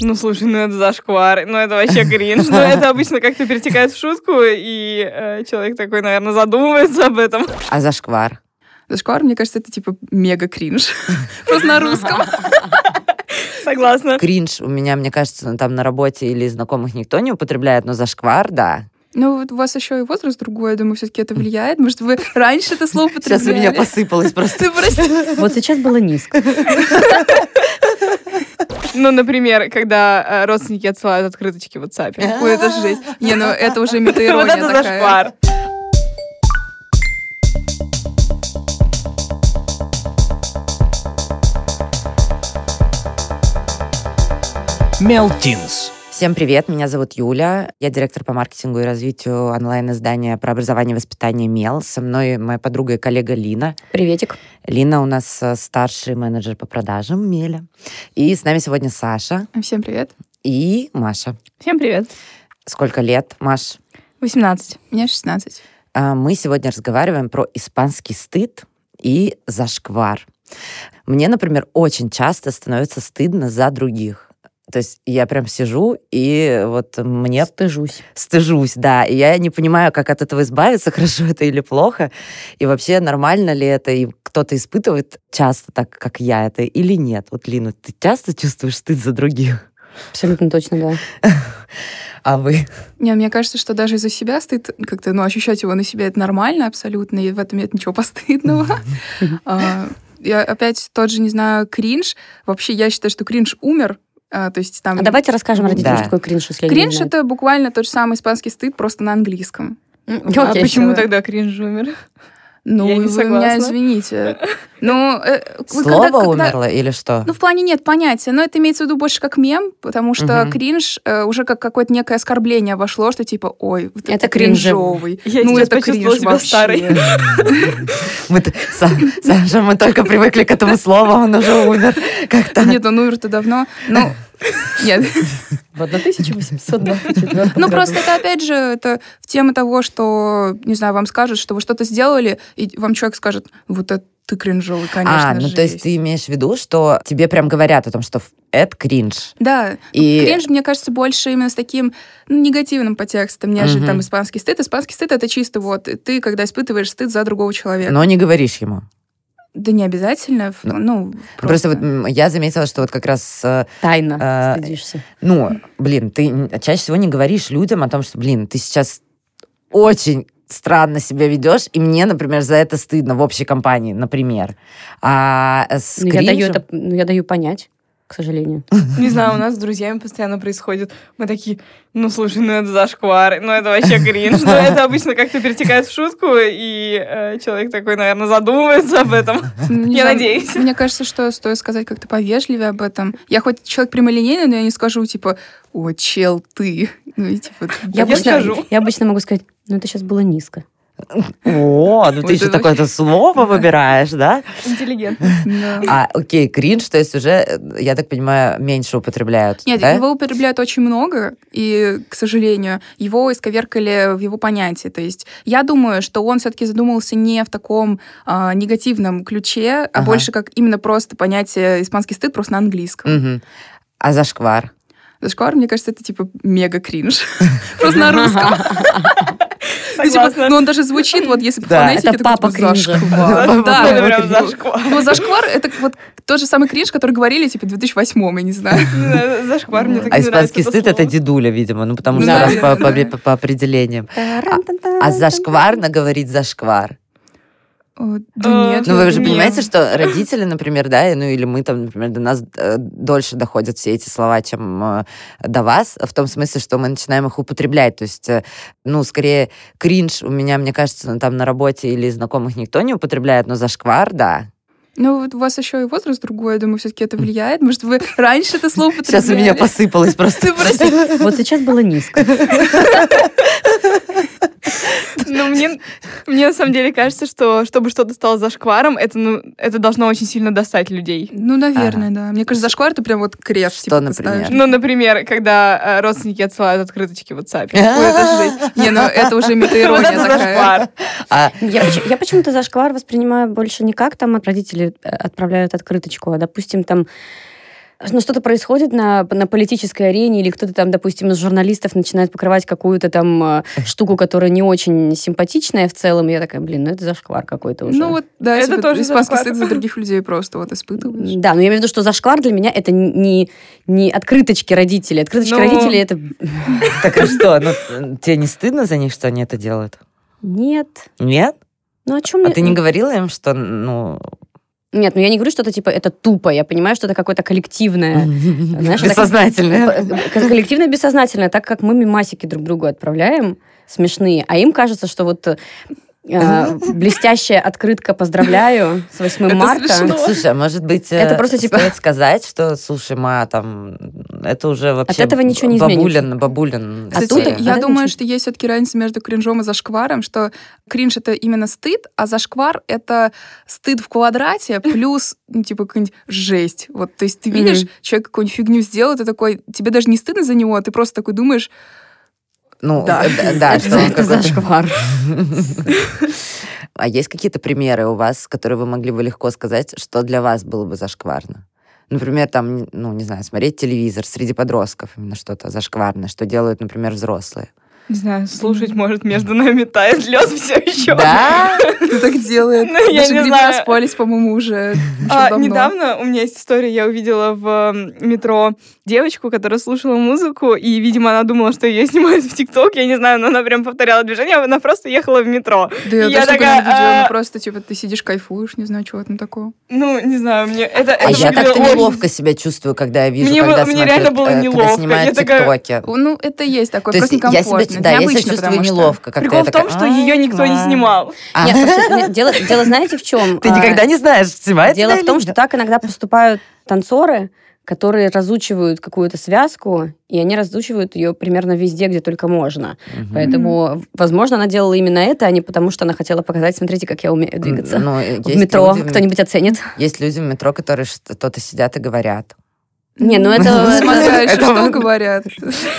Ну, слушай, ну это зашквар, ну это вообще кринж. Ну, это обычно как-то перетекает в шутку, и э, человек такой, наверное, задумывается об этом. А зашквар? Зашквар, мне кажется, это типа мега кринж. Просто на русском. Согласна. Кринж у меня, мне кажется, там на работе или знакомых никто не употребляет, но зашквар, да. Ну, вот у вас еще и возраст другой, я думаю, все-таки это влияет. Может, вы раньше это слово употребляли? Сейчас у меня посыпалось просто. Вот сейчас было низко. Ну, например, когда э, родственники отсылают открыточки в WhatsApp. Ой, это жесть. Не, ну это уже Вот метаирония это такая. зашквар. Мелтинс. Всем привет, меня зовут Юля. Я директор по маркетингу и развитию онлайн-издания про образование и воспитание МЕЛ. Со мной моя подруга и коллега Лина. Приветик. Лина у нас э, старший менеджер по продажам Меля. И с нами сегодня Саша Всем привет. и Маша. Всем привет. Сколько лет, Маш? 18. Мне 16. А, Мы сегодня разговариваем про испанский стыд и зашквар. Мне, например, очень часто становится стыдно за других. То есть я прям сижу и вот мне Стыжусь. стыжусь, да, и я не понимаю, как от этого избавиться, хорошо это или плохо, и вообще нормально ли это, и кто-то испытывает часто так, как я это, или нет. Вот, Лина, ты часто чувствуешь стыд за других? Абсолютно точно, да. А вы? Не, мне кажется, что даже из-за себя стыд, как-то, ну, ощущать его на себе, это нормально абсолютно, и в этом нет ничего постыдного. А, Я опять тот же, не знаю, кринж. Вообще, я считаю, что кринж умер. А, То есть там... А давайте расскажем родителям, Да. что такое кринж, если Кринж — это буквально тот же самый испанский стыд, просто на английском. М, А почему тогда кринж умер? Ну, Я не вы меня согласна. извините. Ну, э, Слово когда- когда- умерло или что? Ну, в плане нет понятия, но это имеется в виду больше как мем, потому что Мгм. кринж э, уже как какое-то некое оскорбление вошло, что типа, ой, вот это, Это кринжовый. Я ну, это кринж себя вообще. старой. Саша, мы только привыкли к этому слову, он уже умер. Как-то. Нет, он умер-то давно. Ну, нет. В 1824 Ну, просто это, опять же, это в тему того, что, не знаю, вам скажут, что вы что-то сделали, и вам человек скажет, вот это ты кринжовый, конечно, А, ну то есть жесть». ты имеешь в виду, что тебе прям говорят о том, что это кринж. Да, И кринж, мне кажется, больше именно с таким ну, негативным подтекстом, нежели Мгм. там испанский стыд. Испанский стыд — это чисто вот ты, когда испытываешь стыд за другого человека. но не говоришь ему. Да не обязательно, в- ну, Просто, вот м, я заметила, что вот как раз, э, Тайно А, стыдишься. ну, блин, ты чаще всего не говоришь людям о том, что, блин, ты сейчас очень странно себя ведешь, и мне, например, за это стыдно в общей компании, например. А с Ну, я даю кринжем- это, ну, я даю понять, к сожалению. Не знаю, у нас с друзьями постоянно происходит. Мы такие, ну слушай, ну это зашквар, ну это вообще кринж. Ну это обычно как-то перетекает в шутку, и э, человек такой, наверное, задумывается об этом. Не Я знаю, надеюсь. Мне кажется, что стоит сказать как-то повежливее об этом. Я хоть человек прямолинейный, но я не скажу, типа, о, чел, ты. Ну, и, типа, Я, Я обычно, скажу. я обычно могу сказать, ну это сейчас было низко. О, ну ты еще это такое-то слово выбираешь, да? Интеллигентно. да. А, окей, кринж, то есть уже, я так понимаю, меньше употребляют, Нет, его употребляют очень много, и, к сожалению, его исковеркали в его понятии. То есть я думаю, что он все-таки задумался не в таком а, негативном ключе, а больше как именно просто понятие испанский стыд просто на английском. А зашквар? Зашквар, мне кажется, это типа мега кринж. Просто на русском. Ну, типа, Согласна. Ну, он даже звучит, вот если по фонетике, это папа кринжа. зашквар. Да, Это да, прям да. зашквар. Ну, зашквар — это вот тот же самый кринж, который говорили, типа, в 2008 я не знаю. Зашквар, мне так А испанский стыд — это дедуля, видимо, ну потому что раз по, определениям. А зашкварно говорить зашквар. О, Да А, нет. Ну, вы же понимаете, что родители, например, да, ну или мы там, например, до нас э, дольше доходят все эти слова, чем э, до вас, в том смысле, что мы начинаем их употреблять. То есть, э, ну, скорее, кринж у меня, мне кажется, там на работе или знакомых никто не употребляет, но зашквар, да. Ну, вот у вас еще и возраст другой, я думаю, все-таки это влияет. Может, вы раньше это слово употребляли? Сейчас у меня посыпалось просто. Вот сейчас было низко. Ну, мне, мне на самом деле кажется, что чтобы что-то стало зашкваром, это, ну, это должно очень сильно достать людей. Ну, наверное, да. Мне кажется, зашквар это прям вот крест. Что, типа, например? Ну, например, когда э, родственники отсылают открыточки в WhatsApp. Ой, это жесть. Не, ну это уже метаирония такая. А, я почему-то зашквар воспринимаю больше не как там от родителей отправляют открыточку, а, допустим, там ну, что-то происходит на, на политической арене, или кто-то там, допустим, из журналистов начинает покрывать какую-то там э, штуку, которая не очень симпатичная в целом, и я такая, блин, ну это зашквар какой-то уже. Ну вот, да, Это типа, тоже испанский зашквар. стыд за других людей просто вот испытываешь. Да, но я имею в виду, что зашквар для меня это не, не открыточки родителей. Открыточки Ну, родителей это... Так а что, ну, тебе не стыдно за них, что они это делают? Нет. Нет? Ну о чем А ты не говорила им, что, ну... Нет, ну я не говорю, что это типа это тупо. Я понимаю, что это какое-то коллективное. Знаешь, Бессознательное. Коллективное бессознательное, так как мы мимасики друг другу отправляем, смешные, а им кажется, что вот э, блестящая открытка «Поздравляю» с 8 Это марта. слушай, а может быть, Это э, просто типа- стоит сказать, что, слушай, ма, там, это уже вообще этого ничего не бабулин, бабулин. А Кстати, история. я думаю, ничего. что есть все-таки разница между кринжом и зашкваром, что кринж это именно стыд, а зашквар это стыд в квадрате плюс, ну, типа, какая-нибудь жесть. Вот, то есть ты видишь, человек какую-нибудь фигню сделал, ты такой, тебе даже не стыдно за него, а ты просто такой думаешь, Ну, Да. э, да, что это зашквар. А есть какие-то примеры у вас, которые вы могли бы легко сказать, что для вас было бы зашкварно? Например, там, ну, не знаю, смотреть телевизор среди подростков, именно что-то зашкварное, что делают, например, взрослые. Не знаю, слушать, может, между нами тает лед все еще. Да? ты так делает. Ну, я Даже не знаю. распались, по-моему, уже А, давно. недавно у меня есть история, я увидела в метро девочку, которая слушала музыку, и, видимо, она думала, что ее снимают в ТикТок, я не знаю, но она прям повторяла движение, она просто ехала в метро. Да я, И я такое такая, видела, а- ну просто, типа, ты сидишь, кайфуешь, не знаю, чего там такого. Ну, не знаю, мне это, А это я как-то очень- неловко себя чувствую, когда я вижу, Мне когда мне смотрят, реально было э, когда неловко. снимают Я такая- ТикТоки. Ну, это есть такое, То просто я некомфортно. да, я себя необычно, чувствую что- неловко. как-то Прикол в том, что ее никто не «А, снимал. а». Нет, дело, дело знаете в чем? Ты А, никогда не знаешь, снимает Дело в том, что так иногда поступают танцоры, которые разучивают какую-то связку, и они разучивают ее примерно везде, где только можно. Мгм. Поэтому, возможно, она делала именно это, а не потому, что она хотела показать, смотрите, как я умею двигаться. Ну, в метро люди кто-нибудь оценит. Есть люди в метро, которые что-то сидят и говорят. Не, ну это... Смотря еще Это что говорят.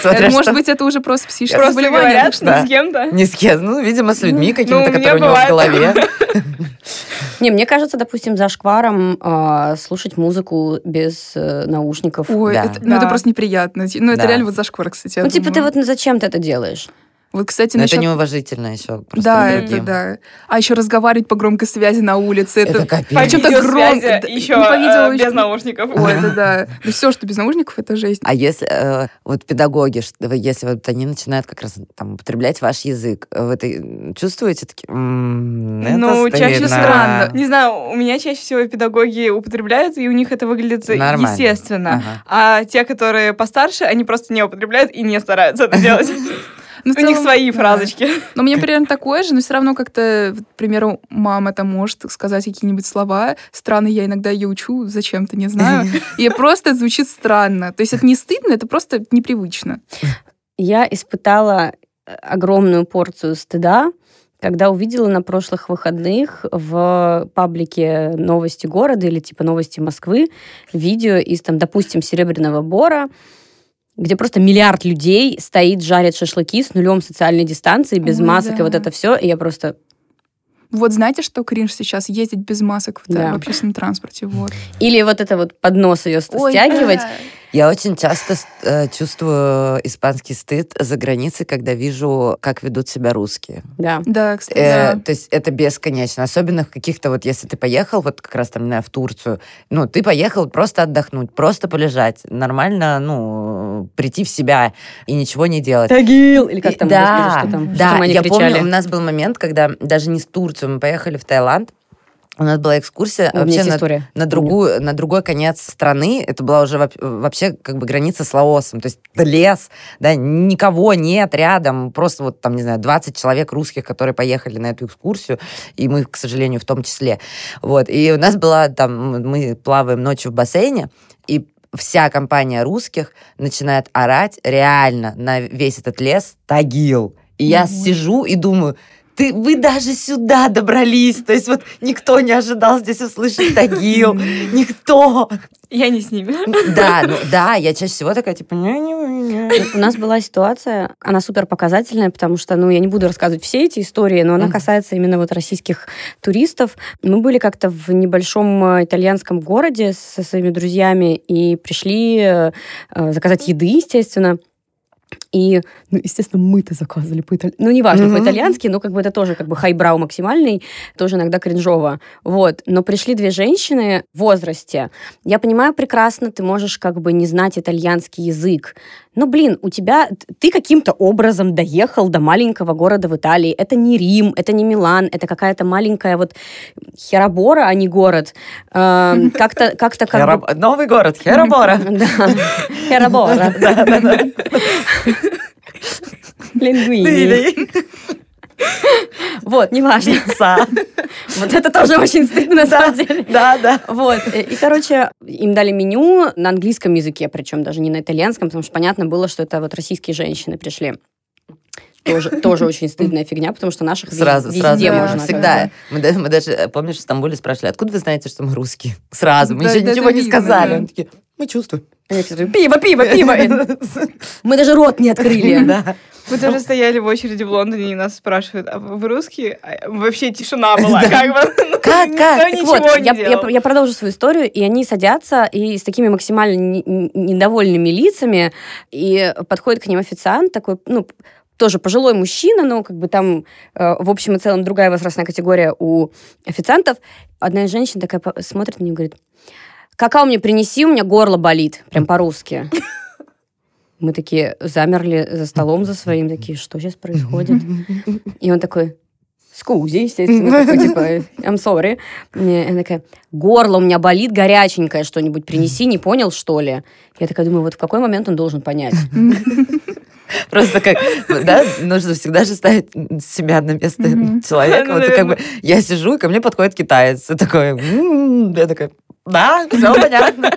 Смотря Э, Может что. быть, это уже просто психическое Просто заболевание. говорят, что Да. с кем-то. Не с кем, ну, видимо, с людьми Ну, какими-то, у меня которые у него в голове. Не, мне кажется, допустим, за шкваром а, слушать музыку без э, наушников. Ой, Да. это, ну, это просто неприятно. Ну, это Да. реально вот зашквар, кстати. я Ну, типа, ты вот ну, зачем ты это делаешь? Вот, кстати, Но это насчет... неуважительно еще. просто Да, это да. А еще разговаривать по громкой связи на улице. Это Это, капец. По видеосвязи, громко, да, еще не по видео, э, еще- без наушников. Ой, это да. Да все, что без наушников, это жесть. А если э, вот педагоги, если вот они начинают как раз там употреблять ваш язык, вы это чувствуете такие? «М, это Ну, чаще стыдно». странно. Не знаю, у меня чаще всего педагоги употребляют, и у них это выглядит Нормально. естественно. Ага. А те, которые постарше, они просто не употребляют и не стараются это делать. Ну, в У них целом, свои да. фразочки. Но мне примерно такое же, но все равно как-то, к примеру, мама там может сказать какие-нибудь слова. Странно, я иногда ее учу, зачем-то, не знаю. И просто звучит странно. То есть это не стыдно, это просто непривычно. Я испытала э, огромную порцию стыда, когда увидела на прошлых выходных в паблике «Новости города» или типа «Новости Москвы» видео из, там, допустим, «Серебряного бора», где просто миллиард людей стоит, жарит шашлыки с нулем социальной дистанции, без Ой, масок и да. вот это все. И я просто... Вот знаете, что кринж сейчас? Ездить без масок в, Да. в общественном транспорте. Вот. Или вот это вот под нос ее Ой, стягивать. да. Я очень часто э, чувствую испанский стыд за границей, когда вижу, как ведут себя русские. Да. Да, кстати, Э, да. То есть это бесконечно. Особенно в каких-то вот, если ты поехал, вот как раз там, не знаю, в Турцию, ну, ты поехал просто отдохнуть, просто полежать, нормально, ну, прийти в себя и ничего не делать. Тагил! Или как там, да, господи, что там, что да, там они я кричали. помню, у нас был момент, когда даже не в Турцию, мы поехали в Таиланд, у нас была экскурсия У меня вообще на, история. на другую, на другой конец страны. Это была уже вообще как бы граница с Лаосом. То есть лес, да, никого нет рядом. Просто вот там, не знаю, 20 человек русских, которые поехали на эту экскурсию, и мы, к сожалению, в том числе. Вот. И у нас была там, мы плаваем ночью в бассейне, и вся компания русских начинает орать реально на весь этот лес «Тагил». И я Ой. сижу и думаю, ты, вы даже сюда добрались. То есть вот никто не ожидал здесь услышать Тагил. Никто. Я не с ними. Да, ну да, я чаще всего такая, типа, не, не, У нас была ситуация, она супер показательная, потому что, ну, я не буду рассказывать все эти истории, но она касается именно вот российских туристов. Мы были как-то в небольшом э, итальянском городе со своими друзьями и пришли э, заказать еды, естественно. И, ну, естественно, мы-то заказывали по-итальянски. Ну, неважно, Мгм. по-итальянски, но как бы это тоже как бы хайбрау максимальный, тоже иногда кринжово. Вот. Но пришли две женщины в возрасте. Я понимаю прекрасно, ты можешь как бы не знать итальянский язык. Но, блин, у тебя... Ты каким-то образом доехал до маленького города в Италии. Это не Рим, это не Милан, это какая-то маленькая вот Херабора, а не город. Эм, Как-то как-то как бы... Хераб- Новый город, Херабора. Да, Херабора. Лингвини. Вот, неважно. Пицца. Вот это тоже очень стыдно, на самом деле. Да, да. Вот. И, короче, им дали меню на английском языке, причем даже не на итальянском, потому что понятно было, что это вот российские женщины пришли. Тоже, тоже очень стыдная фигня, потому что наших Сразу, везде сразу. можно. Всегда. Мы, мы даже, помнишь, в Стамбуле спрашивали, откуда вы знаете, что мы русские? Сразу. Мы Да, еще да, ничего не видно, сказали. да. Они такие, мы чувствуем. Пиво, пиво, пиво. Мы даже рот не открыли. Да. Мы тоже стояли в очереди в Лондоне, и нас спрашивают, а вы русские? А Вообще тишина была, как бы. ну, Как, как? Вот, я, продолжу свою историю, и они садятся и с такими максимально не- не- недовольными лицами, и подходит к ним официант такой, ну, тоже пожилой мужчина, но как бы там э, в общем и целом другая возрастная категория у официантов. Одна из женщин такая смотрит на нее и говорит, какао мне принеси, у меня горло болит, прям по-русски. Мы такие замерли за столом за своим, такие, что сейчас происходит? И он такой, скузи, естественно, такой, типа, I'm sorry. И она такая, горло у меня болит, горяченькое что-нибудь принеси, не понял, что ли? Я такая думаю, вот в какой момент он должен понять? Просто как, да, нужно всегда же ставить себя на место человека. Вот как бы я сижу, и ко мне подходит китаец. И такой, «М-м-м». я такая, да, все понятно.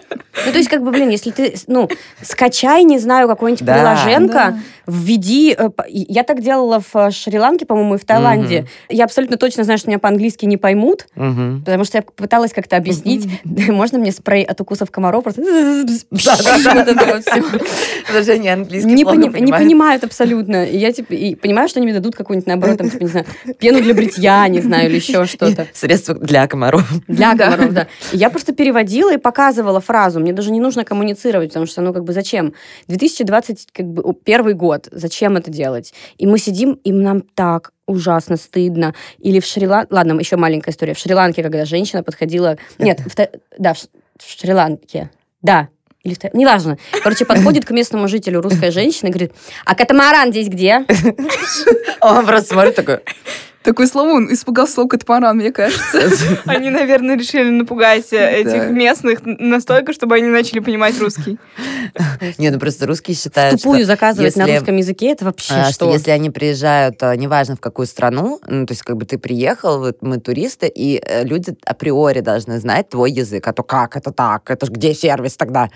Ну, то есть, как бы, блин, если ты, ну, скачай, не знаю, какое-нибудь Да. приложенко, Да. введи... э, Я так делала в э, Шри-Ланке, по-моему, и в Таиланде. Мгм. Я абсолютно точно знаю, что меня по-английски не поймут, Мгм. потому что я пыталась как-то объяснить, можно мне спрей от укусов комаров? Просто... Всё. Даже они английский не, понимают. абсолютно. Я типа понимаю, что они мне дадут какую-нибудь, наоборот, там, типа, не знаю, пену для бритья, не знаю, или еще что-то. Средства для комаров. Для комаров, да. Я просто переводила и показывала фразу. Мне даже не нужно коммуницировать, потому что, ну, как бы, зачем? 2020, как бы, первый год. Зачем это делать? И мы сидим, и нам так ужасно стыдно. Или в Шри-Ланке... Ладно, еще маленькая история. В Шри-Ланке, когда женщина подходила... Нет, в да, в Шри-Ланке. Да. Или в Та- Неважно. Короче, подходит к местному жителю русская женщина и говорит, а катамаран здесь где? Он просто смотрит такой, Такое слово, он испугался слова катамаран, мне кажется. Они, наверное, решили напугать этих местных настолько, чтобы они начали понимать русский. не, ну просто русские считают, что Тупую заказывать на русском языке, это вообще а, что? если они приезжают, а, неважно в какую страну, ну, то есть как бы ты приехал, вот мы туристы, и э, люди априори должны знать твой язык. А то как это так? Это ж где сервис тогда?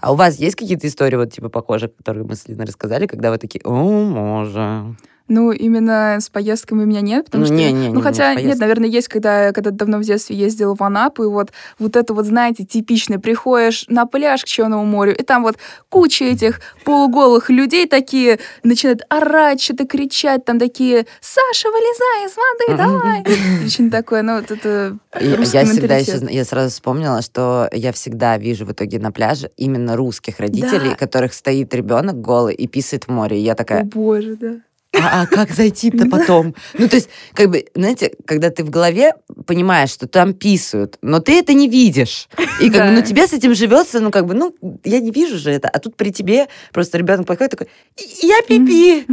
А у вас есть какие-то истории вот типа похожие, которые мы с Линой рассказали, когда вы такие, о, може. Ну, именно с поездками у меня нет, потому Ну, что... не, не, не, ну, не хотя, с нет, наверное, есть, когда я когда давно в детстве ездила в Анапу, и вот, вот это вот, знаете, типичное, приходишь на пляж к Черному морю, и там вот куча этих полуголых людей такие начинают орать, что-то кричать, там такие, Саша, вылезай из воды, давай. Очень такое, ну, вот это Я, всегда я сразу вспомнила, что я всегда вижу в итоге на пляже именно русских родителей, которых стоит ребенок голый и писает в море. Я О, такая, боже, да. А, а как зайти-то потом? Ну, то есть, как бы, знаете, когда ты в голове понимаешь, что там писают, но ты это не видишь. И как бы, ну, тебе с этим живется, ну, как бы, ну, я не вижу же это. А тут при тебе просто ребенок подходит такой, я пипи.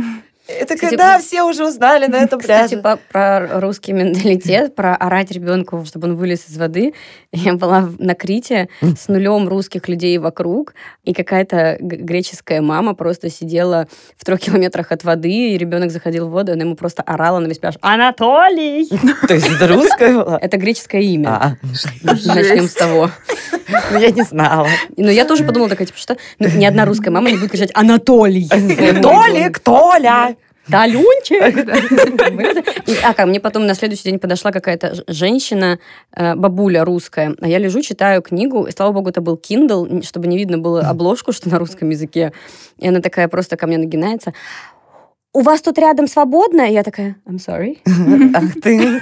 Такая, Кстати, да, все уже узнали на этом Кстати, пляже. по- про русский менталитет, про орать ребенку, чтобы он вылез из воды. Я была в- на Крите с нулем русских людей вокруг, и какая-то греческая мама просто сидела в трех километрах от воды, и ребенок заходил в воду, и она ему просто орала на весь пляж. Анатолий! То есть это русская была? Это греческое имя. А, Начнем с того. ну, я не знала. Но я тоже подумала такая, типа, что ну, ни одна русская мама не будет кричать «Анатолий!» Толик, Толя! Талюнчик! А, ко мне потом на следующий день подошла какая-то женщина, э, бабуля русская, а я лежу, читаю книгу, и, слава богу, это был Kindle, чтобы не видно было обложку, что на русском языке. И она такая просто ко мне нагинается. У вас тут рядом свободно? Я такая, I'm sorry. Ах ты,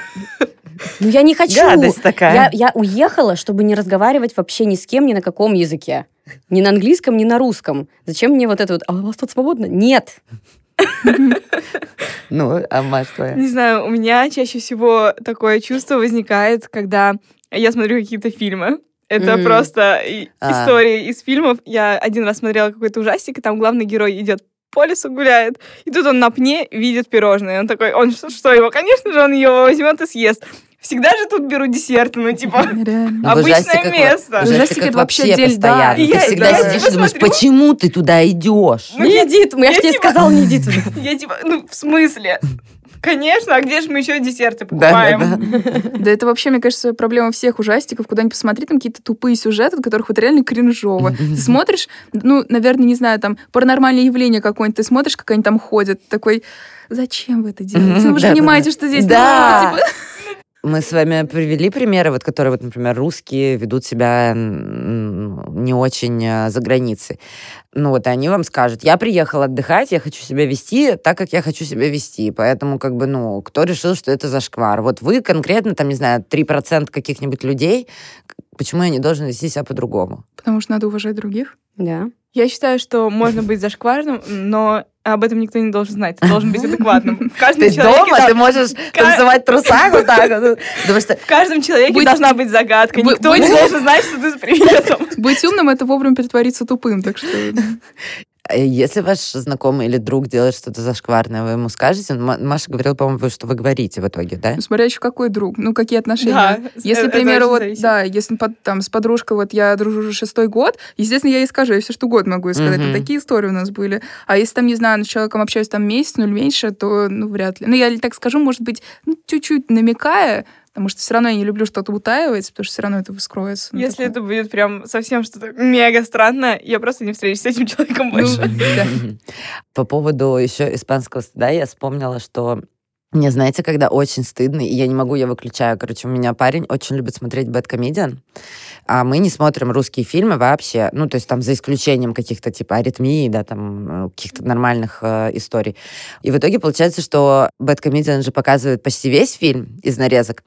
Ну, я не хочу. гадость такая. Я, я уехала, чтобы не разговаривать вообще ни с кем, ни на каком языке. Ни на английском, ни на русском. Зачем мне вот это вот, а у вас тут свободно? Нет. Ну, а Маш твоя? Не знаю, у меня чаще всего такое чувство возникает, когда я смотрю какие-то фильмы. Это просто А. истории из фильмов. Я один раз смотрела какой-то ужастик, и там главный герой идет по лесу гуляет, и тут он на пне видит пирожное. Он такой, он что, что его? Конечно же, он его возьмет и съест. Всегда же тут беру десерты, ну, типа, Реально. Ну, обычное место. в Ужастик ужастиках это вообще да. И Ты я- всегда да, я сидишь и типа думаешь, смотрю. почему ты туда идешь? Ну, не я- иди, ты, я, я же тебе типа- сказал, не иди туда. Я типа, ну, в смысле? Конечно, а где же мы еще десерты Да, да, покупаем? да. Да это вообще, мне кажется, проблема всех ужастиков. Куда-нибудь посмотри, там какие-то тупые сюжеты, от которых вот реально кринжово. Ты смотришь, ну, наверное, не знаю, там, паранормальное явление какое-нибудь, ты смотришь, как они там ходят, такой, зачем вы это делаете? Вы же понимаете, что здесь... Да. Мы с вами привели примеры, вот, которые, вот, например, русские ведут себя не очень а, за границей. Ну вот, и они вам скажут, я приехал отдыхать, я хочу себя вести так, как я хочу себя вести. Поэтому, как бы, ну, кто решил, что это зашквар? Вот вы конкретно, там, не знаю, 3% каких-нибудь людей, почему я не должен вести себя по-другому? Потому что надо уважать других. Да. Я считаю, что можно быть зашкварным, но об этом никто не должен знать. Ты должен быть адекватным. В То каждом есть человеке, дома да, ты можешь танцевать в трусах вот так вот, потому что в каждом человеке Быть- должна быть загадка. Быть- Никто не должен знать, что ты с приветом. Быть умным — это вовремя притвориться тупым, так что... Э, Если ваш знакомый или друг делает что-то зашкварное, вы ему скажете? Маша говорила, по-моему, вы- что вы говорите в итоге, да? Ну, смотря еще какой друг, ну, какие отношения. Да, Если, к примеру, очень вот, зависит. да, если под- там с подружкой вот я дружу уже шестой год, естественно, я ей скажу, я все что угодно могу ей сказать. Вот такие истории у нас были. А если там, не знаю, ну, с человеком общаюсь там месяц, ну, или меньше, то, ну, вряд ли. Ну, я так скажу, может быть, ну, чуть-чуть намекая, потому что все равно я не люблю что-то утаивать, потому что все равно это вскроется. Ну, Если такое. это будет прям совсем что-то мега странное, я просто не встречусь с этим человеком Ну, больше. По поводу еще испанского стыда я вспомнила, что мне, знаете, когда очень стыдно, и я не могу, я выключаю. Короче, у меня парень очень любит смотреть бэткомедиан, а мы не смотрим русские фильмы вообще, ну, то есть там за исключением каких-то типа аритмии, да, там э, каких-то нормальных э, историй. И в итоге получается, что бэткомедиан же показывает почти весь фильм из нарезок.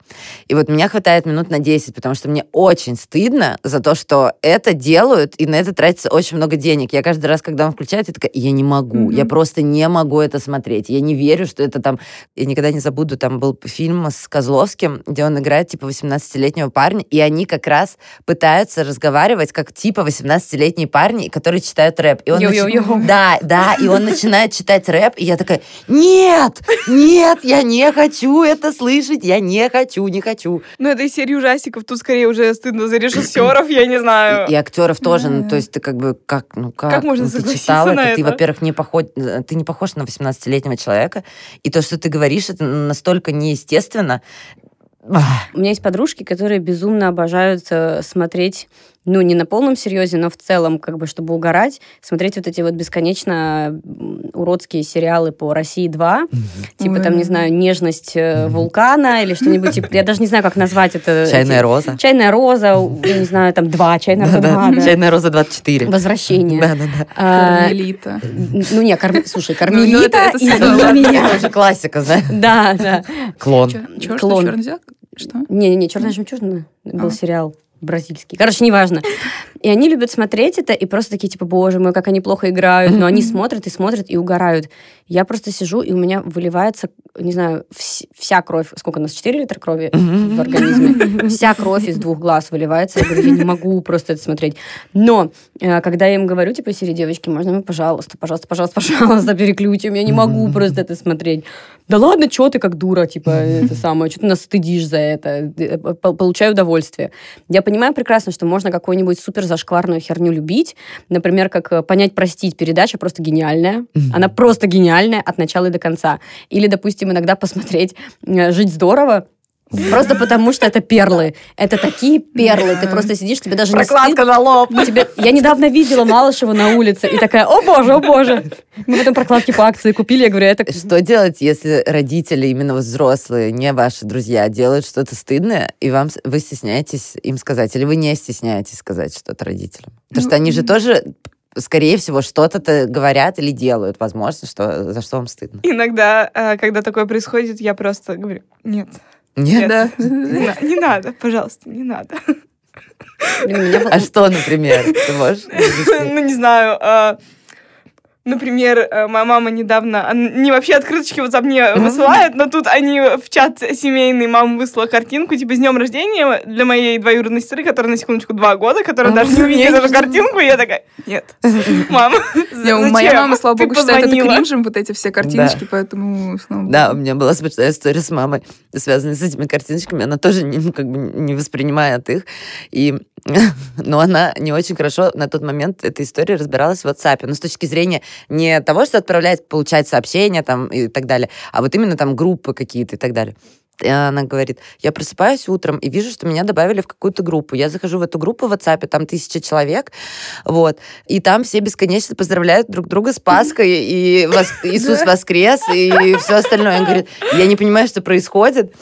И вот меня хватает минут на 10, потому что мне очень стыдно за то, что это делают, и на это тратится очень много денег. Я каждый раз, когда он включает, я такая, я не могу, Мгм. я просто не могу это смотреть. Я не верю, что это там... Я никогда не забуду, там был фильм с Козловским, где он играет типа 18-летнего парня, и они как раз пытаются разговаривать как типа 18-летние парни, которые читают рэп. И он начи- Йо-йо-йо. Да, да, и он начинает читать рэп, и я такая, нет, нет, я не хочу это слышать, я не хочу, не хочу. Ну, это из серии ужастиков. Тут скорее уже стыдно за режиссеров, я не знаю. И, и актеров тоже, ну, то есть ты как бы, как, ну как? Как можно Ну, ты согласиться читал на это, ты, это? во-первых, не похож, ты не похож на 18-летнего человека, и то, что ты говоришь, это настолько неестественно. У меня есть подружки, которые безумно обожают э, смотреть, ну, не на полном серьезе, но в целом, как бы, чтобы угорать, смотреть вот эти вот бесконечно уродские сериалы по России 2, типа, там, не знаю, «Нежность э, вулкана» или что-нибудь, типа, я даже не знаю, как назвать это. Чайная эти- роза. Чайная роза, я не знаю, там, два, чайная роза Да-да, 2, да. Чайная роза 24. Возвращение. Да-да-да. А, Кармелита. ну, не, слушай, Ну, это- Кармелита это и всегда, «Люби ладно. меня». Это же классика, знаешь? Да, да. Клон. Клон. зеркало? Что? Не-не-не, «Черная жемчужина» был А. сериал бразильский. Короче, неважно. И они любят смотреть это, и просто такие, типа, боже мой, как они плохо играют. Но они смотрят и смотрят, и угорают. Я просто сижу, и у меня выливается, не знаю, вс- вся кровь. Сколько у нас? 4 литра крови в организме? Вся кровь из двух глаз выливается. Я говорю, я не могу просто это смотреть. Но, э, когда я им говорю, типа, Сири, девочки, можно мне, пожалуйста, пожалуйста, пожалуйста, пожалуйста, переключим, я не могу просто это смотреть. Да ладно, что ты как дура, типа, это самое, что ты нас стыдишь за это, Э, по- получаю удовольствие. Я понимаю прекрасно, что можно какую-нибудь супер зашкварную херню любить, например, как э, «Понять, простить» передача просто гениальная, она просто гениальная от начала и до конца. Или, допустим, иногда посмотреть э, «Жить здорово», Просто потому, что это перлы. Это такие перлы. Ты просто сидишь, тебе даже не Прокладка на лоб. Тебе... Я недавно видела Малышева на улице и такая, о боже, о боже. Мы потом прокладки по акции купили, я говорю, это... Что делать, если родители, именно взрослые, не ваши друзья, делают что-то стыдное, и вам вы стесняетесь им сказать, или вы не стесняетесь сказать что-то родителям? Потому Ну, что они же тоже, скорее всего, что-то говорят или делают, возможно, что, за что вам стыдно. Иногда, э, когда такое происходит, я просто говорю, нет, Нет? Да. не, на- не надо, пожалуйста, не надо. А что, например? Ты можешь? Ну, не знаю. Например, э, моя мама недавно, не вообще открыточки вот мне высылает, но тут они в чат семейный, мама выслала картинку, типа, с днем рождения для моей двоюродной сестры, которая на секундочку два года, которая даже не увидела эту картинку, и я такая, нет, мама, Моя зачем? мама, слава Ты богу, считает это позвонила». кринжем, вот эти все картиночки, поэтому. Да, у меня была смешная история с мамой, связанная с этими картиночками. Она тоже не, ну, как бы не воспринимает их. И, но она не очень хорошо на тот момент этой истории разбиралась в WhatsApp. Ну, с точки зрения не того, что отправлять, получать сообщения там и так далее, а вот именно там группы какие-то и так далее. И она говорит, я просыпаюсь утром и вижу, что меня добавили в какую-то группу. Я захожу в эту группу в WhatsApp, там тысяча человек, вот, и там все бесконечно поздравляют друг друга с Пасхой, и Иисус воскрес, и все остальное. Он говорит, я не понимаю, что происходит,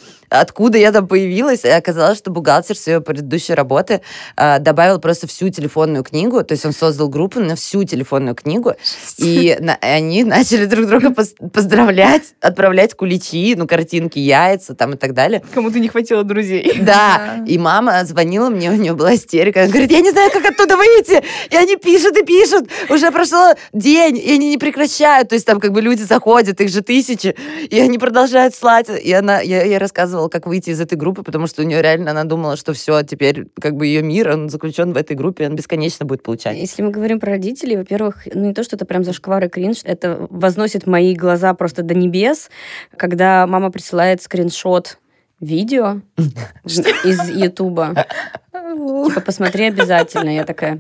откуда я там появилась, и оказалось, что бухгалтер с ее предыдущей работы а, добавил просто всю телефонную книгу, то есть он создал группу на всю телефонную книгу, и на- и они начали друг друга поздравлять, отправлять куличи, ну, картинки, яйца там и так далее. Кому-то не хватило друзей. Да, и мама звонила мне, у нее была истерика. Она говорит, я не знаю, как оттуда выйти. И они пишут и пишут. Уже прошел день, и они не прекращают. То есть там как бы люди заходят, их же тысячи, и они продолжают слать. И она, я, я рассказывала, как выйти из этой группы, потому что у нее реально, она думала, что все, теперь как бы ее мир, он заключен в этой группе, он бесконечно будет получать. Если мы говорим про родителей, во-первых, ну не то, что это прям зашквар и кринж, это возносит мои глаза просто до небес, когда мама присылает скриншот видео из Ютуба. Типа, посмотри обязательно. Я такая...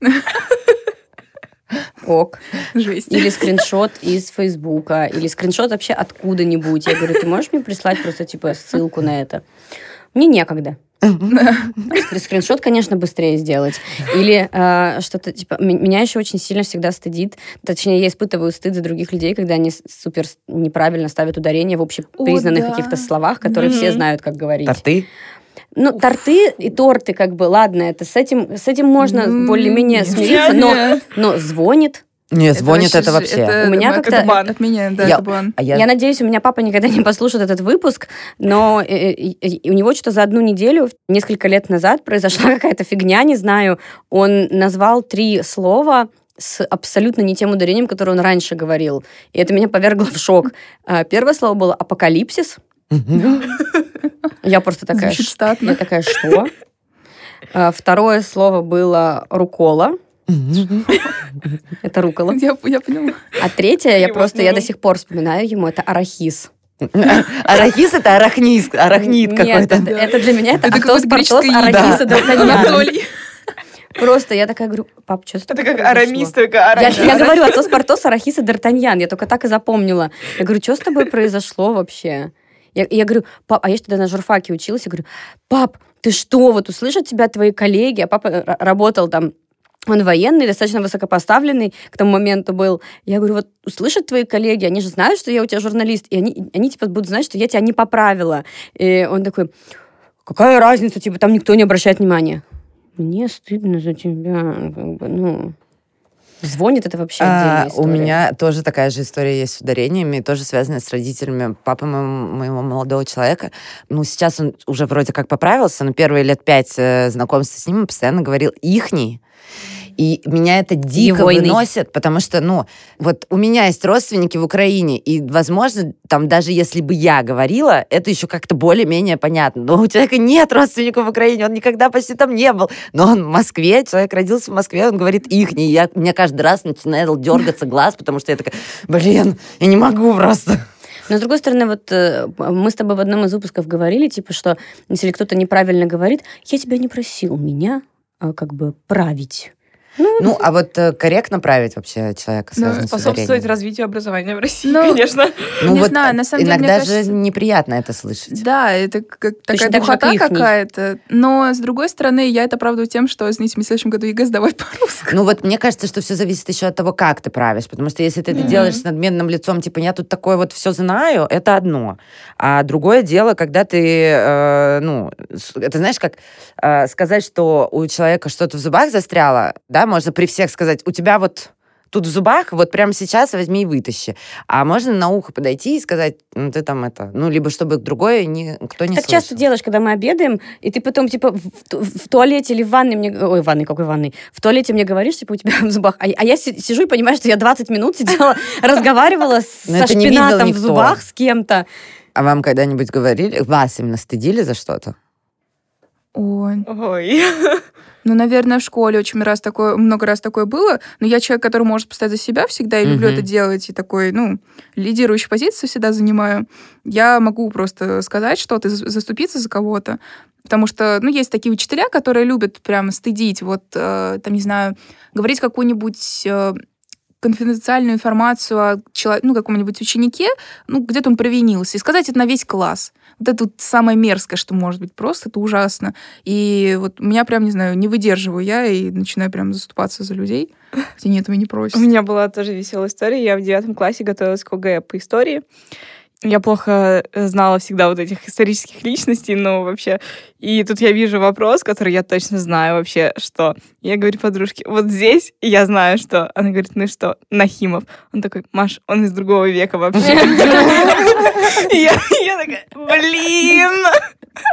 Ок. Жесть. Или скриншот из Фейсбука, или скриншот вообще откуда-нибудь. Я говорю, ты можешь мне прислать просто, типа, ссылку на это? Мне некогда. Скр- Скриншот, конечно, быстрее сделать. Или э, что-то, типа, меня еще очень сильно всегда стыдит, точнее, я испытываю стыд за других людей, когда они супер неправильно ставят ударение в общепризнанных да. каких-то словах, которые все Мгм. знают, как говорить. Торты? Ну, торты и торты, как бы, ладно, это с этим, с этим можно М, более-менее смириться, но, но звонит. Не, звонит это вообще. У меня это как-то- бан. Отменяем, да, Я- это бан. А Я... надеюсь, у меня папа никогда не послушает этот выпуск, но э, э, э, у него что-то за одну неделю, несколько лет назад, произошла какая-то фигня, не знаю. Он назвал три слова с абсолютно не тем ударением, которое он раньше говорил. И это меня повергло в шок. А, Первое слово было апокалипсис. Я просто такая... Звучит «Ш- статно. Я такая, что? А, Второе слово было рукола. Это рукола. Я, я поняла. А третье, я просто, я до сих пор вспоминаю ему, это арахис. Арахис это арахниз, арахнит какой-то. это, это для меня это, Это Атос, Портос, арахис. Анатолий. Просто я такая говорю, пап, что Это как арамис, только Я, арамис. я говорю Атос, Портос, арахис и Д'Артаньян. Я только так и запомнила. Я говорю, что с тобой произошло вообще? Я, я говорю, пап, а я тогда на журфаке училась, я говорю, пап, ты что, вот услышат тебя твои коллеги, а папа работал там он военный, достаточно высокопоставленный к тому моменту был. Я говорю, вот услышат твои коллеги, они же знают, что я у тебя журналист, и они, они типа будут знать, что я тебя не поправила. И он такой, какая разница, типа там никто не обращает внимания. Мне стыдно за тебя, как бы, ну... Звонит это вообще А, у история. меня тоже такая же история есть с ударениями, тоже связанная с родителями папы моего, моего молодого человека. Ну, сейчас он уже вроде как поправился, но первые лет пять э, знакомства с ним постоянно говорил «ихний». И меня это дико Егойный. выносит, потому что, ну, вот у меня есть родственники в Украине, и, возможно, там даже если бы я говорила, это еще как-то более-менее понятно. Но у человека нет родственников в Украине, он никогда почти там не был. Но он в Москве, человек родился в Москве, он говорит ихний. Я, у меня каждый раз начинает дергаться глаз, потому что я такая, блин, я не могу просто. Но, с другой стороны, вот э, мы с тобой в одном из выпусков говорили, типа, что если кто-то неправильно говорит, я тебя не просил меня а, как бы править. Ну, а вот э, корректно править вообще человека Ну, Способствовать развитию образования в России, Ну, конечно. Ну, Не вот знаю, на самом деле, мне иногда же кажется- неприятно это слышать. Да, это как такая так же, духота какая-то. Но, с другой стороны, я это оправдываю тем, что, знаете, мне в следующем году ЕГЭ сдавать по-русски. Ну вот мне кажется, что все зависит еще от того, как ты правишь. Потому что если ты это Мгм. делаешь с надменным лицом, типа, я тут такое вот все знаю, это одно. А другое дело, когда ты, э, ну, это знаешь, как э, сказать, что у человека что-то в зубах застряло, да, можно при всех сказать, у тебя вот тут в зубах, вот прямо сейчас возьми и вытащи. А можно на ухо подойти и сказать, ну, ты там это, ну, либо чтобы другое никто не так слышал. часто делаешь, когда мы обедаем, и ты потом, типа, в, в туалете или в ванной мне... Ой, в ванной, какой ванной? В туалете мне говоришь, типа, у тебя в зубах. А, а я си- сижу и понимаю, что я 20 минут сидела, разговаривала со шпинатом в зубах с кем-то. А вам когда-нибудь говорили, вас именно стыдили за что-то? Ой. Ой. Ну, наверное, в школе очень раз такое, много раз такое было. Но я человек, который может постоять за себя всегда, и люблю Мгм. это делать, и такой, ну, лидирующую позицию всегда занимаю. Я могу просто сказать что-то, за- заступиться за кого-то. Потому что, ну, есть такие учителя, которые любят прямо стыдить, вот, э, там, не знаю, говорить какую-нибудь э, конфиденциальную информацию о чело- ну, каком-нибудь ученике, ну, где-то он провинился, и сказать это на весь класс. Это вот самое мерзкое, что может быть просто, это ужасно. И вот меня прям, не знаю, не выдерживаю я и начинаю прям заступаться за людей. Хотя нет, меня не просят. У меня была тоже веселая история. Я в девятом классе готовилась к ОГЭ по истории. Я плохо э, знала всегда вот этих исторических личностей, но вообще... И тут я вижу вопрос, который я точно знаю вообще, что... Я говорю подружке, вот здесь я знаю, что... Она говорит, ну что, Нахимов. Он такой, Маш, он из другого века вообще. Я такая, блин!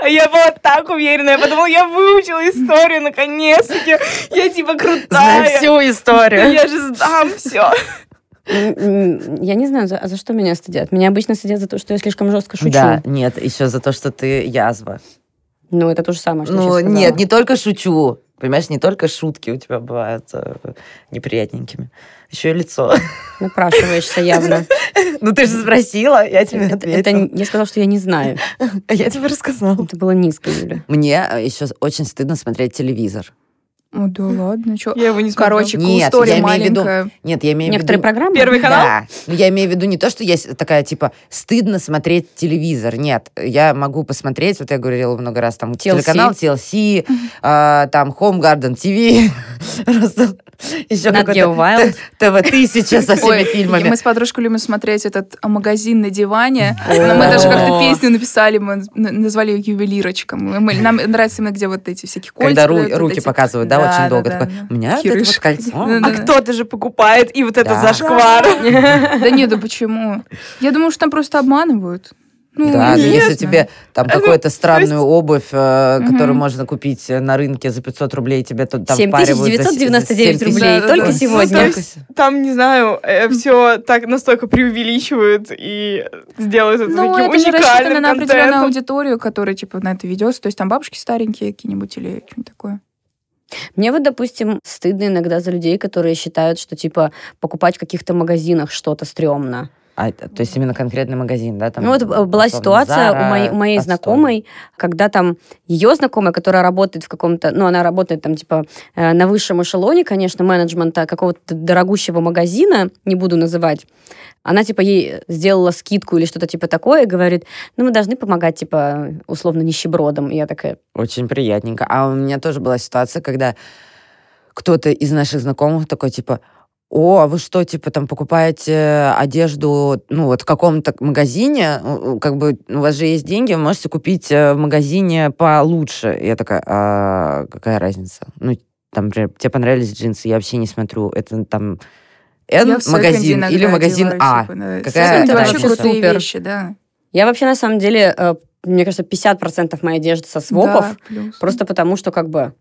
Я была так уверена, я подумала, я выучила историю наконец-таки. Я типа крутая. всю историю. Я же сдам все. Я не знаю, за, а за что меня стыдят. Меня обычно стыдят за то, что я слишком жестко шучу. Да, нет, еще за то, что ты язва. Ну, это то же самое, что Ну, нет, не только шучу. Понимаешь, не только шутки у тебя бывают э, неприятненькими. Еще и лицо. Напрашиваешься явно. Ну, ты же спросила, я тебе ответила. я сказала, что я не знаю. А Я тебе рассказала. Это было низко, Юля. Мне э, еще очень стыдно смотреть телевизор. О, да ладно, что? Я его не смотрела. Короче, Нет, история я имею в виду- маленькая. Нет, я имею в Некоторые виду... программы... Первый канал? Да. Но я имею в виду не то, что есть такая, типа, стыдно смотреть телевизор. Нет, я могу посмотреть, вот я говорила много раз, там, TLC. телеканал TLC, а, там, Home Garden TV, просто еще Wild. ТВ-1000 со всеми фильмами. Мы с подружкой любим смотреть этот а, магазин на диване. Но мы даже как-то песню написали, мы назвали ее мы- Нам нравится именно, где вот эти всякие кольца. Когда руки показывают, Да, очень долго. Такой, у меня вот это вот кольцо. Да, А кто-то же покупает, и вот это зашквар. Да нет, да почему? Я думаю, что там просто обманывают. Ну, Да, ну, не если тебе там Ну, какую-то странную обувь, э, Мгм. которую можно купить на рынке за 500 рублей, тебе тут там впаривают за с- 7999 за 7 рублей. Да, Только да. сегодня. Ну, то есть Там, не знаю, все так настолько преувеличивают и делают это Ну, таким это же рассчитано уникальным на определенную контентом. аудиторию, которая, типа, на это ведется. То есть там бабушки старенькие какие-нибудь или что-нибудь такое. Мне вот, допустим, стыдно иногда за людей, которые считают, что, типа, покупать в каких-то магазинах что-то стрёмно. А, то есть именно конкретный магазин, да? Там, Ну, вот э, была ситуация у Zara, моей, у моей знакомой, когда там ее знакомая, которая работает в каком-то, ну, она работает там, типа, э, на высшем эшелоне, конечно, менеджмента какого-то дорогущего магазина, не буду называть, она, типа, ей сделала скидку или что-то типа такое, и говорит, ну, мы должны помогать, типа, условно, нищебродам. И я такая, Очень приятненько. А у меня тоже была ситуация, когда кто-то из наших знакомых такой, типа, о, а вы что, типа, там покупаете одежду, ну, вот в каком-то магазине, как бы у вас же есть деньги, вы можете купить э, в магазине получше. Я такая, а какая разница? Ну, там, например, тебе понравились джинсы, я вообще не смотрю, это там секонде иногда или магазин А. типа, да. Какая Секонд вообще разница? крутые Супер. вещи, да. я вообще, на самом деле, э, мне кажется, 50% моей одежды со свопов, Да, плюс. просто потому что, как бы,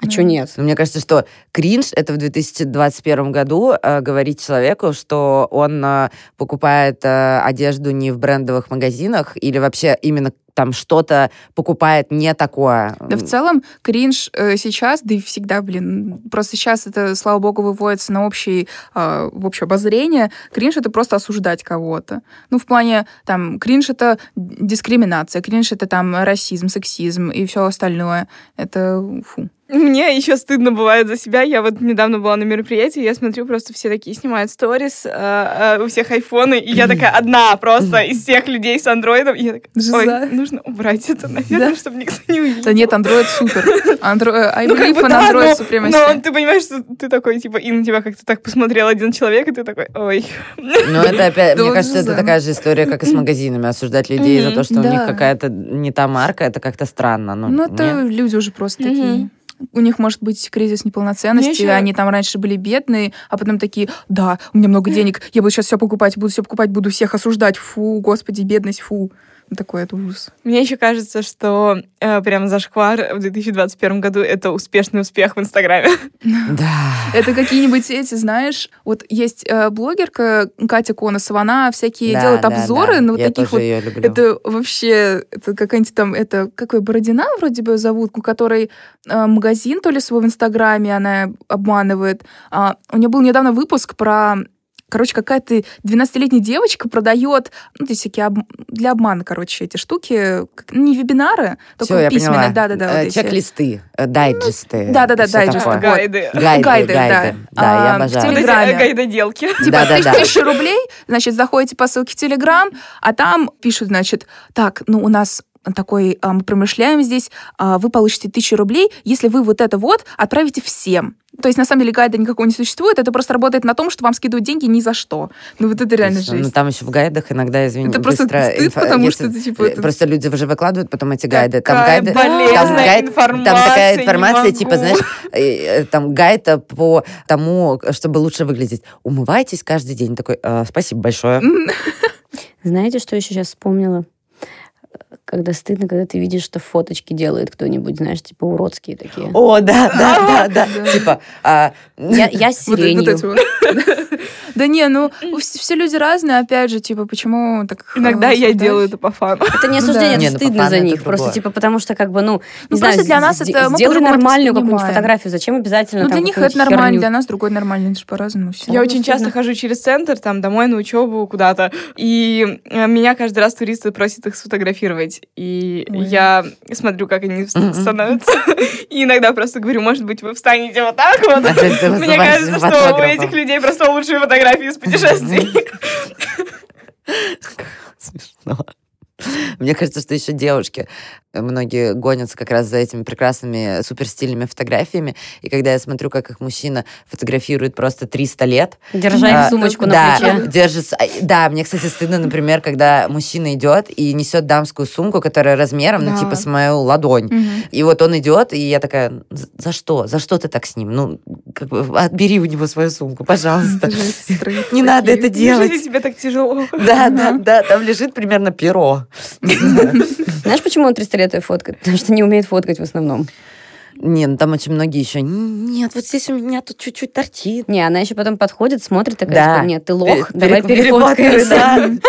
а Да. что нет? Но мне кажется, что кринж это в 2021 году э, говорить человеку, что он э, покупает э, одежду не в брендовых магазинах или вообще именно там что-то покупает не такое. Да в целом кринж э, сейчас, да и всегда, блин, просто сейчас это, слава богу, выводится на общий, э, в общее обозрение. Кринж — это просто осуждать кого-то. Ну, в плане, там, кринж — это дискриминация, кринж — это там расизм, сексизм и все остальное. Это, фу. Мне еще стыдно бывает за себя. Я вот недавно была на мероприятии, я смотрю, просто все такие снимают сторис, э, э, у всех айфоны, и я такая одна просто из всех людей с андроидом. И я такая, ой, Жиза. Нужно убрать это, наверное, Да. чтобы никто не увидел. Да нет, Android супер. Andro- э, I Ну, как believe бы in да, Android но- supremacy. Но ты понимаешь, что ты такой, типа, и на тебя как-то так посмотрел один человек, и ты такой, ой. Ну, это опять, мне кажется, это такая же история, как и с магазинами. Осуждать людей за то, что у них какая-то не та марка, это как-то странно. Ну, Ну, это люди уже просто такие. У них может быть кризис неполноценности, ещё- они там раньше были бедные, а потом такие, да, у меня много денег, я буду сейчас все покупать, буду все покупать, буду всех осуждать, фу, господи, бедность, фу. Ну, Такой это ужас. Мне еще кажется, что э, прям зашквар в 2021 году это успешный успех в Инстаграме. Да. Это какие-нибудь эти, знаешь, вот есть э, блогерка Катя Коносова, она всякие Да, делает да, обзоры да. на вот Я таких тоже вот ее люблю. Это вообще, это какая-нибудь там, это какой Бородина вроде бы зовут, у которой э, магазин то ли свой в Инстаграме она обманывает. А, у нее был недавно выпуск про Короче, какая-то 12-летняя девочка продает, ну, то есть всякие об- для обмана, короче, эти штуки, ну, не вебинары, только Все, я письменные, поняла. да-да-да. вот Э. Чек-листы, э, дайджесты. да-да-да, и всё дайджесты, вот. Гайды. Гайды, Гайды, да. Да, я А, в обожаю. Эти Телеграме. э, гайдоделки. Типа, Да, да, тысяч- да. тысяча рублей, значит, заходите по ссылке в Телеграм, а там пишут, значит, так, ну, у нас такой, а, мы промышляем здесь, а, вы получите тысячу рублей, если вы вот это вот отправите всем. То есть, на самом деле, гайда никакого не существует, это просто работает на том, что вам скидывают деньги ни за что. Ну, вот это реально есть, Ну, жесть. там еще в гайдах иногда, извини, Это просто быстро стыд, инфа- потому если- что это, типа, это- Просто люди уже выкладывают потом эти гайды. Там гайды... там, гайд- информация, там такая информация, типа, знаешь, э, э, там гайд э, по тому, чтобы лучше выглядеть. Умывайтесь каждый день. Такой, «Э, спасибо большое. Знаете, что еще сейчас вспомнила? Когда стыдно, когда ты видишь, что фоточки делает кто-нибудь, знаешь, типа уродские такие. О, да, да, да, да. Типа, а, Я, сиренью. Да не, ну, вс- все люди разные, опять же, типа, почему так... Иногда я делаю это по фану. Это не Ну осуждение, это ну, стыдно за них. Просто типа потому что как бы, ну, Ну, не просто для нас это- сделай нормальную какую-нибудь фотографию. Зачем обязательно Ну, для них это нормально, для нас другой нормально, это же по-разному все. Я Ну, очень часто хожу через центр, там, домой на учебу куда-то, и э, меня каждый раз туристы просят их сфотографировать. И я смотрю, как они становятся. И иногда просто говорю, может быть, вы встанете вот так вот. А Мне кажется, что у этих людей просто лучшие фотографии из путешествий. Смешно. Мне кажется, что еще девушки многие гонятся как раз за этими прекрасными суперстильными фотографиями. И когда я смотрю, как их мужчина фотографирует просто 300 лет, Держа а, их сумочку да, на плече. держит а, Да, мне, кстати, стыдно, например, когда мужчина идет и несет дамскую сумку, которая размером, ну, Да. типа, с мою ладонь. Мгм. И вот он идет, и я такая, «За- что? За что ты так с ним? Ну, как бы, отбери у него свою сумку, пожалуйста. Не надо это делать. Неужели тебе так тяжело? Да, да, да, там лежит примерно перо. Знаешь, почему он 300 лет ее фоткает? Потому что не умеет фоткать в основном. Не, ну там очень многие еще. Нет, вот здесь у меня тут чуть-чуть торчит. Не, она еще потом подходит, смотрит, такая, Да. типа, нет, ты лох, Пере- давай пере- перефоткаемся.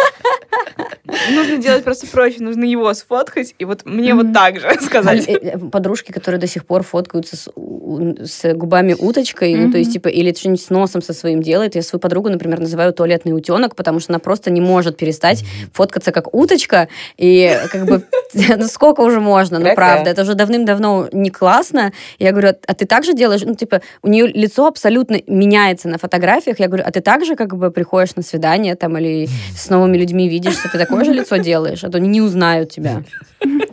Нужно делать просто проще. Нужно его сфоткать, и вот мне вот так же А, сказать. э, э, Подружки, которые до сих пор фоткаются с, губами уточкой, ну, то есть, типа, или что-нибудь с носом со своим делает. Я свою подругу, например, называю туалетный утенок, потому что она просто не может перестать фоткаться как уточка. И как бы, ну сколько уже можно, ну правда, это уже давным-давно не классно. Я говорю, а ты так же делаешь? Ну, типа, у нее лицо абсолютно меняется на фотографиях. Я говорю, а ты так же как бы приходишь на свидание там или с новыми людьми видишь, что ты такое же лицо делаешь, а то они не узнают тебя.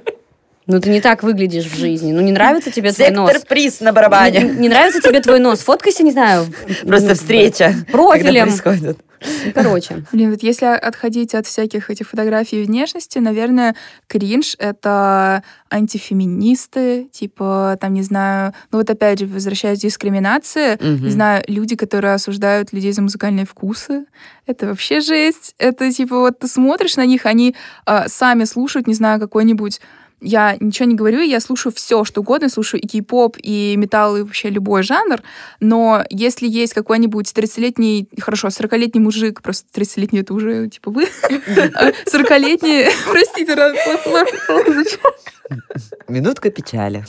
Ну, ты не так выглядишь в жизни. Ну, не нравится тебе твой нос. Сектор приз на Не, барабане. не нравится тебе твой нос. Фоткайся, не знаю. Просто ну, встреча. Профилем. происходит. Ну, Короче. Блин, вот если отходить от всяких этих фотографий внешности, наверное, кринж — это антифеминисты, типа, там, не знаю, ну вот опять же, возвращаясь к дискриминации, Мгм. не знаю, люди, которые осуждают людей за музыкальные вкусы, это вообще жесть. Это, типа, вот ты смотришь на них, они а, сами слушают, не знаю, какой-нибудь я ничего не говорю, я слушаю все, что угодно, слушаю и кей-поп, и металл, и вообще любой жанр, но если есть какой-нибудь 30-летний, хорошо, 40-летний мужик, просто 30-летний это уже, типа, вы, 40-летний, простите, Минутка печали.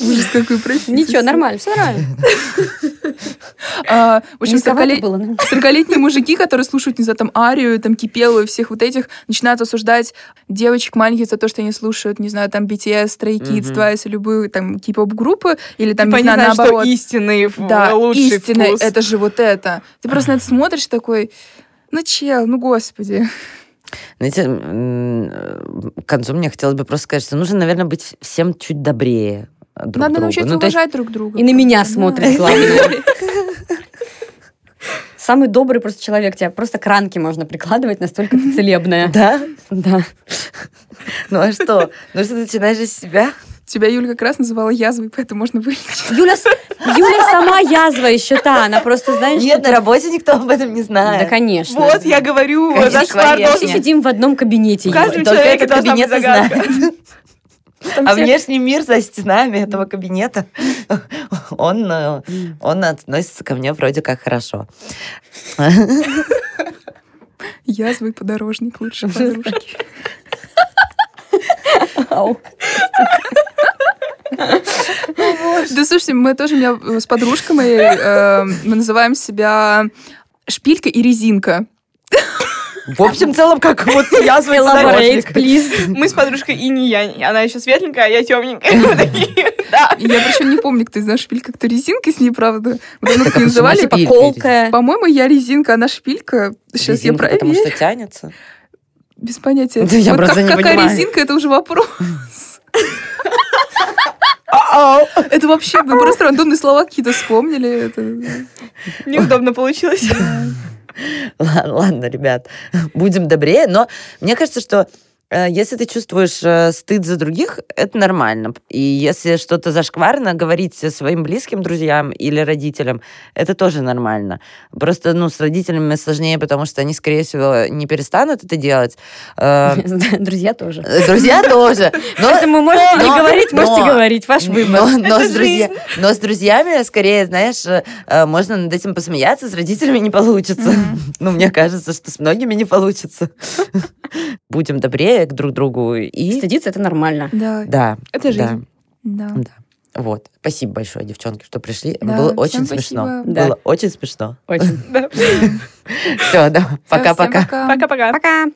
Ужас какой, простите. Ничего, нормально, все нормально. А, в общем, Низковато 40-летние было. ну. 40-летние мужики, которые слушают, не знаю, там, Арию, там, Кипелу и всех вот этих, начинают осуждать девочек маленьких за то, что они слушают, не знаю, там, BTS, Stray Kids. Twice, любую, там, кей-поп-группы, или там, Типа, не знаю, наоборот. что истинный, Да, истинный, это же вот это. Ты просто на это смотришь такой, ну, чел, ну, господи. Знаете, м, к концу мне хотелось бы просто сказать, что нужно, наверное, быть всем чуть добрее друг Надо другу. научиться Ну, то есть уважать друг друга. И на меня Да. смотрит, главное. Самый добрый просто человек. Тебя просто к ранке можно прикладывать, настолько ты целебная. Да? Да. Ну а что? Ну что ты начинаешь из себя? Тебя Юля как раз называла язвой, поэтому можно вылечить. Юля, Юля сама язва еще та. Она просто, знаешь... Нет, на работе никто об этом не знает. Да, конечно. Вот, я говорю, Конечно, должен... сидим в одном кабинете. В каждом Юля. Только человеке этот должна быть кабинет знает. Там А все- внешний мир за стенами этого кабинета, он, э, он относится ко мне вроде как хорошо. Язвый подорожник, лучше подружки. Да слушайте, мы тоже, у меня с подружкой моей, э, мы называем себя шпилька и резинка. В общем, целом, как вот Elaborate, подорожник. please. Мы с подружкой и не я. Она еще светленькая, а я темненькая. Мы Да. Я причем не помню, кто из нас шпилька, кто резинка с ней, правда. Вот давно Так, так не почему называли. колкая. По-моему, я резинка, она шпилька. Сейчас я Резинка, потому проверю. что тянется. Без понятия. Да я Вот просто как- какая понимаю. резинка, это уже вопрос. Это вообще, мы просто рандомные слова какие-то вспомнили. Неудобно получилось. Ладно, ребят, будем добрее. Но мне кажется, что если ты чувствуешь э, стыд за других, это нормально. И если что-то зашкварно, говорить своим близким друзьям или родителям, это тоже нормально. Просто, ну, с родителями сложнее, потому что они, скорее всего, не перестанут это делать. Э, Друзья тоже. э, Друзья тоже. Поэтому можете не говорить, можете говорить. Ваш выбор. Но, с друзьями, скорее, знаешь, э, э, можно над этим посмеяться, с родителями не получится. Ну, мне кажется, что с многими не получится. Будем добрее к друг другу. И Стыдиться это нормально. Да, да, Это да, жизнь. да. вот. Спасибо большое, девчонки, что пришли. Да, Было очень спасибо. смешно. Да. Было очень смешно. Очень. Да. Все, да. Пока-пока. Пока-пока. Пока.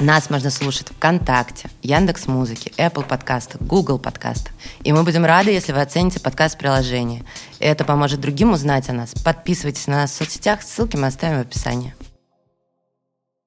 Нас можно слушать ВКонтакте, Яндекс Музыки, Apple подкастах, Google подкастах. И мы будем рады, если вы оцените подкаст в приложении. Это поможет другим узнать о нас. Подписывайтесь на нас в соцсетях, ссылки мы оставим в описании.